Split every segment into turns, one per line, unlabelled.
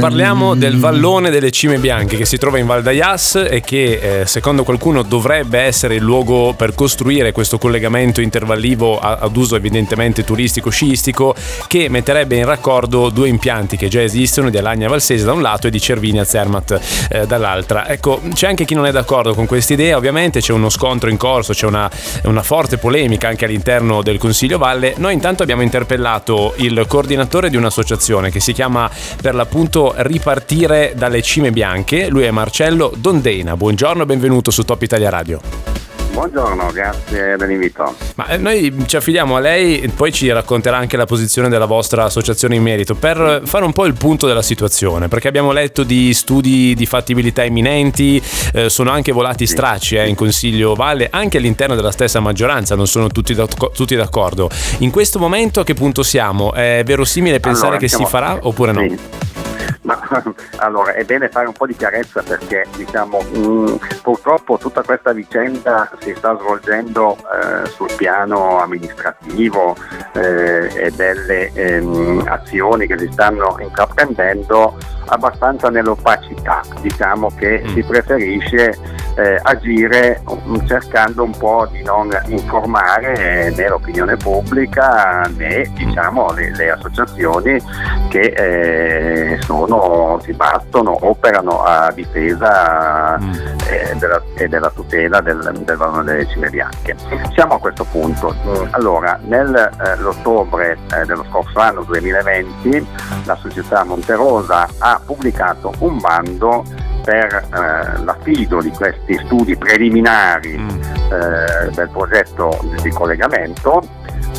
Parliamo del vallone delle cime bianche che si trova in Val d'Ayas e che eh, secondo qualcuno dovrebbe essere il luogo per costruire questo collegamento intervallivo ad uso evidentemente turistico sciistico che metterebbe in raccordo due impianti che già esistono di Alagna Valsese da un lato e di Cervini a Zermatt eh, dall'altra. Ecco, c'è anche chi non è d'accordo con questa idea, ovviamente c'è uno scontro in corso, c'è una, una forte polemica anche all'interno del Consiglio Valle. Noi intanto abbiamo interpellato il coordinatore di un'associazione che si chiama per l'appunto ripartire dalle cime bianche. Lui è Marcello Dondena. Buongiorno e benvenuto su Top Italia Radio.
Buongiorno, grazie dell'invito.
Ma eh, noi ci affidiamo a lei e poi ci racconterà anche la posizione della vostra associazione in merito per fare un po' il punto della situazione, perché abbiamo letto di studi di fattibilità imminenti, eh, sono anche volati stracci eh, in Consiglio Valle, anche all'interno della stessa maggioranza, non sono tutti, tutti d'accordo. In questo momento a che punto siamo? È verosimile pensare allora, che si farà oppure no?
Sì. Ma allora è bene fare un po' di chiarezza perché diciamo mh, mm, purtroppo tutta questa vicenda si sta svolgendo eh, sul piano amministrativo eh, e delle ehm, azioni che si stanno intraprendendo abbastanza nell'opacità, diciamo che mm. si preferisce eh, agire um, cercando un po' di non informare né l'opinione pubblica né diciamo, le, le associazioni che eh, sono, si battono, operano a difesa mm. eh, della, e della tutela del, del valore delle cime bianche. Siamo a questo punto. Mm, allora, nell'ottobre eh, dello scorso anno 2020 la società Monterosa ha pubblicato un bando per eh, l'affido di questi studi preliminari mm. eh, del progetto di collegamento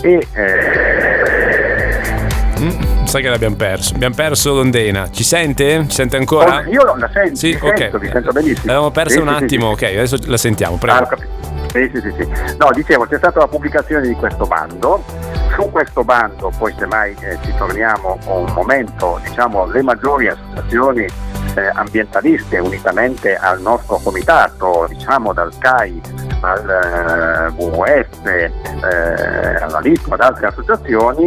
e
eh, mm, sai che l'abbiamo perso abbiamo perso Dondena ci sente? ci sente ancora?
Oh, io la sento, sì, ok sento, vi sento benissimo
l'abbiamo persa sì, un sì, attimo ok adesso la sentiamo prego ah,
sì, sì, sì, sì. No, dicevo, c'è stata la pubblicazione di questo bando. Su questo bando, poi semmai eh, ci torniamo un momento, diciamo, le maggiori associazioni ambientaliste unitamente al nostro comitato, diciamo dal CAI al eh, WWF, eh, alla LIP, ad altre associazioni,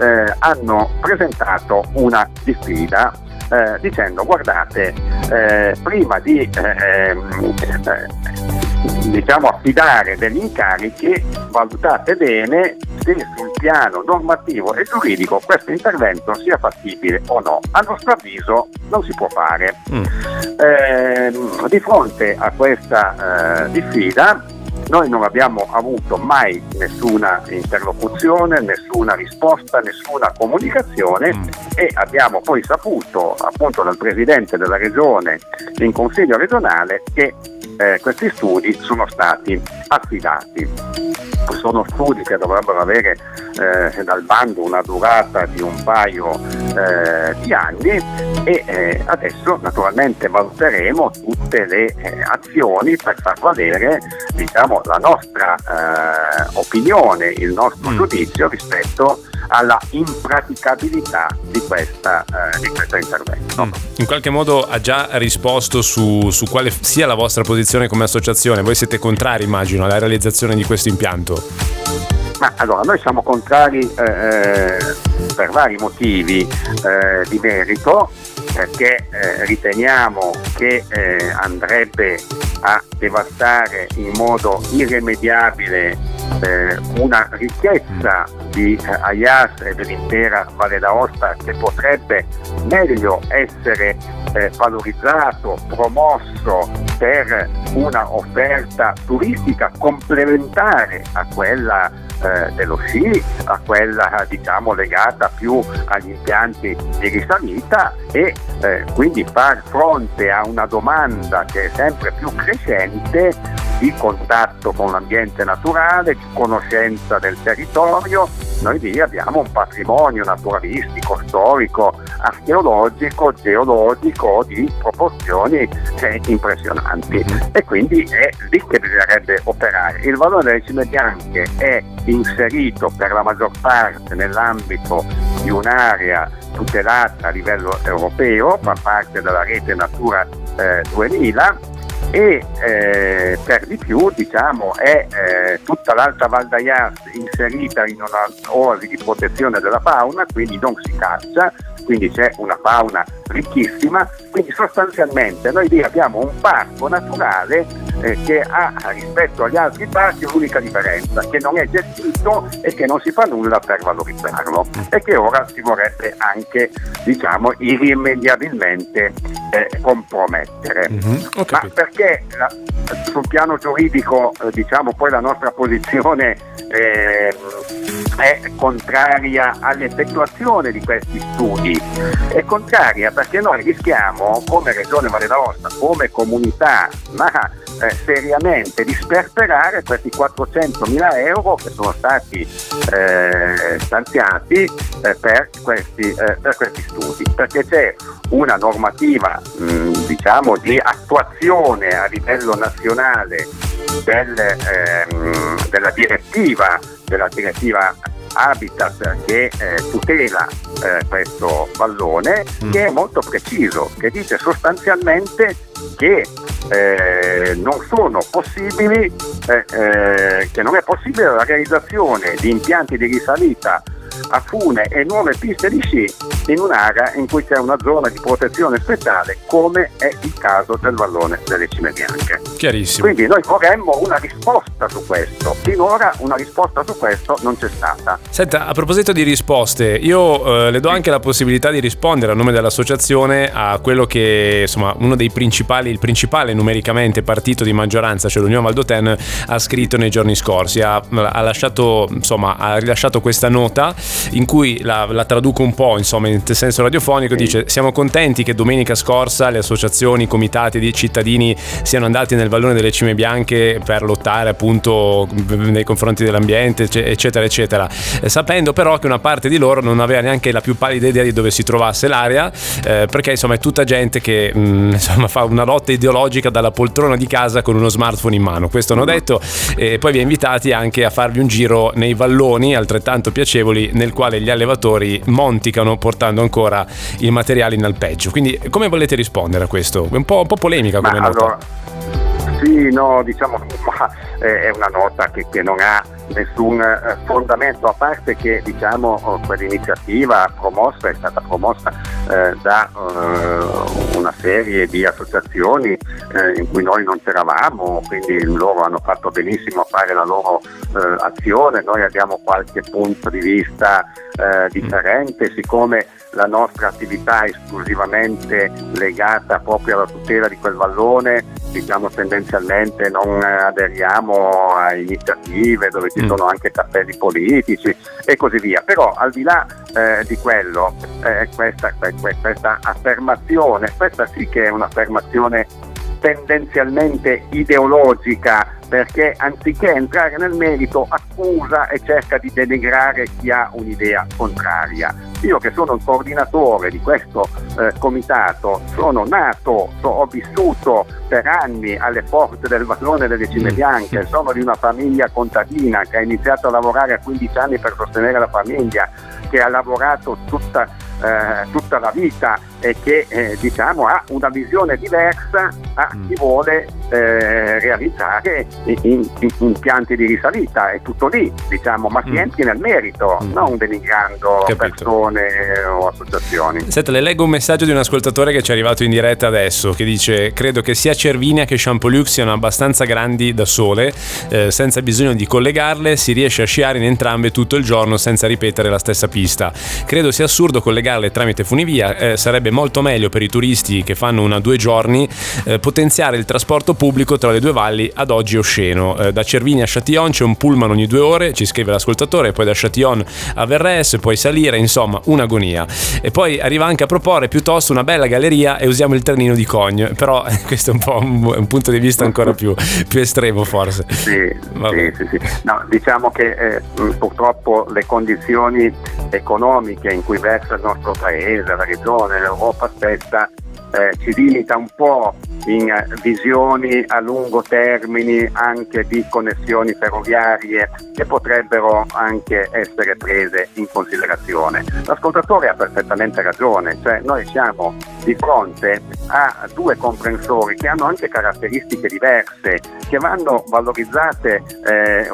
eh, hanno presentato una diffida eh, dicendo guardate, eh, prima di ehm, diciamo, affidare degli incarichi, valutate bene se sul piano normativo e giuridico questo intervento sia fattibile o no. A nostro avviso non si può fare. Mm. Eh, di fronte a questa eh, diffida noi non abbiamo avuto mai nessuna interlocuzione, nessuna risposta, nessuna comunicazione mm. e abbiamo poi saputo appunto dal Presidente della Regione in Consiglio regionale che eh, questi studi sono stati affidati. Sono studi che dovrebbero avere eh, dal bando una durata di un paio eh, di anni e eh, adesso naturalmente valuteremo tutte le eh, azioni per far valere diciamo, la nostra eh, opinione, il nostro mm. giudizio rispetto alla impraticabilità questa, eh, di questo intervento. Mm.
In qualche modo ha già risposto su, su, quale sia la vostra posizione come associazione. Voi siete contrari, immagino, alla realizzazione di questo impianto?
Ma allora, noi siamo contrari eh, eh per vari motivi eh, di merito, perché eh, riteniamo che eh, andrebbe a devastare in modo irrimediabile eh, una ricchezza di eh, Ayas e dell'intera Valle d'Aosta che potrebbe meglio essere eh, valorizzato, promosso per una offerta turistica complementare a quella eh, dello sci, a quella diciamo legata più agli impianti di risalita e eh, quindi far fronte a una domanda che è sempre più crescente di contatto con l'ambiente naturale, di conoscenza del territorio. Noi lì abbiamo un patrimonio naturalistico, storico, archeologico, geologico di proporzioni eh, impressionanti mm-hmm. e quindi è lì che bisognerebbe operare. Il valore delle cime bianche è inserito per la maggior parte nell'ambito di un'area tutelata a livello europeo, fa parte della rete Natura eh, 2000 e eh, per di più diciamo, è eh, tutta l'Alta Val d'Ayas inserita in una oasi di protezione della fauna, quindi non si caccia, quindi c'è una fauna ricchissima, quindi sostanzialmente noi lì abbiamo un parco naturale eh, che ha rispetto agli altri parchi l'unica differenza, che non è gestito e che non si fa nulla per valorizzarlo e che ora si vorrebbe anche diciamo irrimediabilmente eh, compromettere. Mm-hmm. Ma perché la, sul piano giuridico eh, diciamo poi la nostra posizione eh, è contraria all'effettuazione di questi studi, è contraria perché noi rischiamo come Regione Valle d'Aosta, come comunità, ma eh, seriamente di sperperare questi 400 mila euro che sono stati eh, stanziati eh, per, questi, eh, per, questi, studi, perché c'è una normativa mh, diciamo di attuazione a livello nazionale del, ehm, della direttiva della direttiva Habitat che eh, tutela eh, questo vallone, mm. che è molto preciso, che dice sostanzialmente che eh, non sono possibili, eh, eh, che non è possibile la realizzazione di impianti di risalita a fune e nuove piste di sci in un'area in cui c'è una zona di protezione speciale come è il caso del vallone delle cime bianche.
Chiarissimo.
Quindi noi vorremmo una risposta su questo. Finora una risposta su questo non c'è stata.
Senta, a proposito di risposte, io eh, le do anche la possibilità di rispondere a nome dell'associazione a quello che insomma uno dei principali, il principale numericamente partito di maggioranza, cioè l'Unione Valdoten, ha scritto nei giorni scorsi. Ha, ha lasciato, insomma, ha rilasciato questa nota in cui la, la traduco un po' insomma in senso radiofonico, dice siamo contenti che domenica scorsa le associazioni, i comitati di cittadini siano andati nel vallone delle cime bianche per lottare appunto nei confronti dell'ambiente eccetera eccetera, eh, sapendo però che una parte di loro non aveva neanche la più pallida idea di dove si trovasse l'area eh, perché insomma è tutta gente che mh, mm, insomma fa una lotta ideologica dalla poltrona di casa con uno smartphone in mano, questo hanno detto. E poi vi ha invitati anche a farvi un giro nei valloni altrettanto piacevoli nel quale gli allevatori monticano portando ancora il materiale in alpeggio. Quindi come volete rispondere a questo? È un po', un po polemica come
Ma
nota.
Allora, sì, no, diciamo eh, è una nota che, che non ha nessun eh, fondamento, a parte che diciamo, oh, quell'iniziativa promossa è stata promossa eh, da eh, una serie di associazioni eh, in cui noi non c'eravamo, quindi loro hanno fatto benissimo a fare la loro eh, azione, noi abbiamo qualche punto di vista differente, siccome la nostra attività esclusivamente legata proprio alla tutela di quel vallone, diciamo tendenzialmente non aderiamo a iniziative dove ci mm. sono anche cappelli politici e così via. Però al di là eh, di quello, eh, questa, questa affermazione, questa sì che è un'affermazione tendenzialmente ideologica perché anziché entrare nel merito accusa e cerca di denigrare chi ha un'idea contraria. Io che sono il coordinatore di questo eh, comitato sono nato, so, ho vissuto per anni alle porte del vallone delle Cime mm. Bianche, sono di una famiglia contadina che ha iniziato a lavorare a 15 anni per sostenere la famiglia, che ha lavorato tutta, eh, tutta la vita e che eh, diciamo, ha una visione diversa a mm. chi vuole eh, realizzare impianti di risalita, è tutto lì, diciamo, ma si mm. entri nel merito, mm. non denigrando Capito. persone o associazioni.
Senta, le leggo un messaggio di un ascoltatore che ci è arrivato in diretta adesso, che dice credo che sia Cervinia che Champolliux siano abbastanza grandi da sole, eh, senza bisogno di collegarle, si riesce a sciare in entrambe tutto il giorno senza ripetere la stessa pista. Credo sia assurdo collegarle tramite funivia, eh, sarebbe sarebbe molto meglio per i turisti che fanno una due giorni eh, potenziare il trasporto pubblico tra le due valli ad oggi osceno. Eh, da Cervini a Châtillon c'è un pullman ogni due ore, ci scrive l'ascoltatore, poi da Châtillon a Verres, poi salire, insomma un'agonia. E poi arriva anche a proporre piuttosto una bella galleria e usiamo il trenino di Cogne, però questo è un po' un, un punto di vista ancora più, più estremo forse.
Sì, sì, sì, sì. No, diciamo che eh, purtroppo le condizioni economiche in cui versa il nostro paese, la regione, l'Europa stessa, eh, ci limita un po' in visioni a lungo termine anche di connessioni ferroviarie che potrebbero anche essere prese in considerazione. L'ascoltatore ha perfettamente ragione, cioè noi siamo di fronte a due comprensori che hanno anche caratteristiche diverse, che vanno valorizzate eh, eh,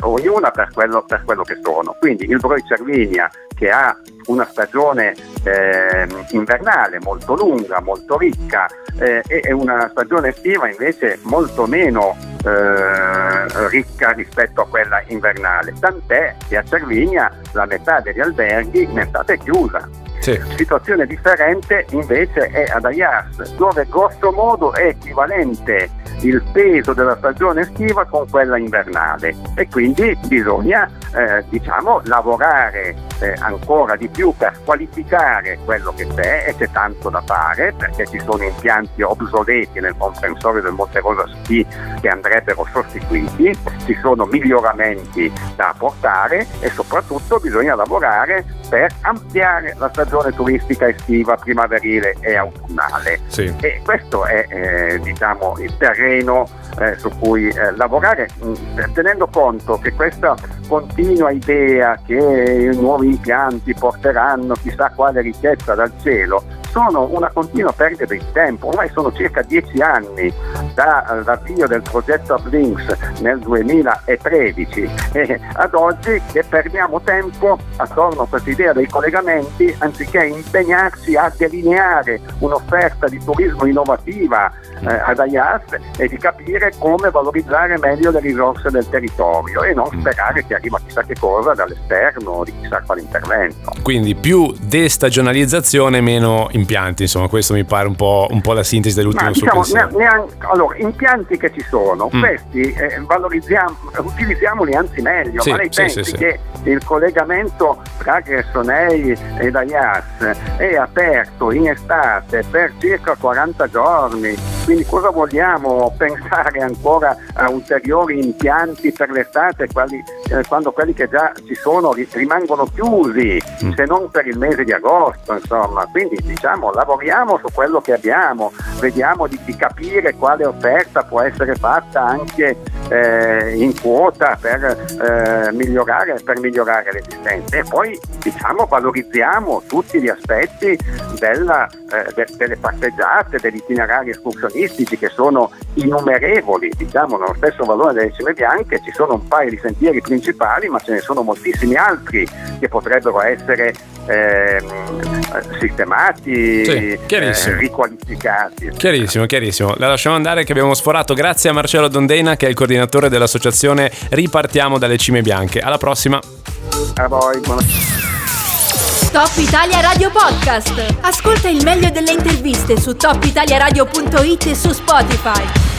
ognuna per quello, per quello, che sono. Quindi il Broi Cervinia che ha una stagione eh, invernale molto lunga, molto ricca eh, e una stagione estiva invece molto meno eh, ricca rispetto a quella invernale, tant'è che a Cervinia la metà degli alberghi è stata chiusa. Sì. Situazione differente invece è ad Ayas, dove grosso modo è equivalente il peso della stagione estiva con quella invernale e quindi bisogna eh, diciamo, lavorare eh, ancora di più per qualificare quello che c'è e c'è tanto da fare perché ci sono impianti obsoleti nel comprensorio del Monte Rosa Ski che andrebbero sostituiti, ci sono miglioramenti da apportare e soprattutto bisogna lavorare per ampliare la stagione turistica estiva, primaverile e autunnale. Sì. E questo è eh, diciamo, il terreno eh, su cui eh, lavorare, mh, mm, tenendo conto che questa continua idea che i nuovi impianti porteranno chissà quale ricchezza dal cielo sono una continua perdita di tempo, ormai sono circa dieci anni dall'avvio del progetto Blinks nel 2013 e ad oggi che perdiamo tempo attorno a questa idea dei collegamenti anziché impegnarsi a delineare un'offerta di turismo innovativa eh, ad AIAS e di capire come valorizzare meglio le risorse del territorio e non mm. sperare che arriva chissà che cosa dall'esterno o di chissà quale intervento.
Quindi più destagionalizzazione, meno impianti, insomma questo mi pare un po', un po la sintesi dell'ultimo diciamo,
suo neanche, allora, impianti che ci sono, mm. questi eh, valorizziamo, utilizziamoli anzi meglio, sì, ma lei sì, pensi sì, che il collegamento tra Gressonei e Daias è aperto in estate per circa 40 giorni, quindi cosa vogliamo pensare ancora a ulteriori impianti per l'estate quali, eh, quando quelli che già ci sono rimangono chiusi, mm. se non per il mese di agosto, insomma. Quindi diciamo lavoriamo su quello che abbiamo, vediamo di, di capire quale offerta può essere fatta anche eh, in quota per, eh, migliorare, per migliorare l'esistenza. E poi diciamo valorizziamo tutti gli aspetti della, eh, de, delle passeggiate, degli itinerari escursionistici che sono innumerevoli, diciamo nello stesso valore delle cime bianche ci sono un paio di sentieri principali ma ce ne sono moltissimi altri che potrebbero essere eh, sistemati, sì, eh, riqualificati.
Chiarissimo, chiarissimo. La lasciamo andare che abbiamo sforato. Grazie a Marcello Dondena che è il coordinatore dell'associazione Ripartiamo dalle cime bianche. Alla prossima.
A voi, buonasera.
Top Italia Radio Podcast. Ascolta il meglio delle interviste su topitaliaradio.it e su Spotify.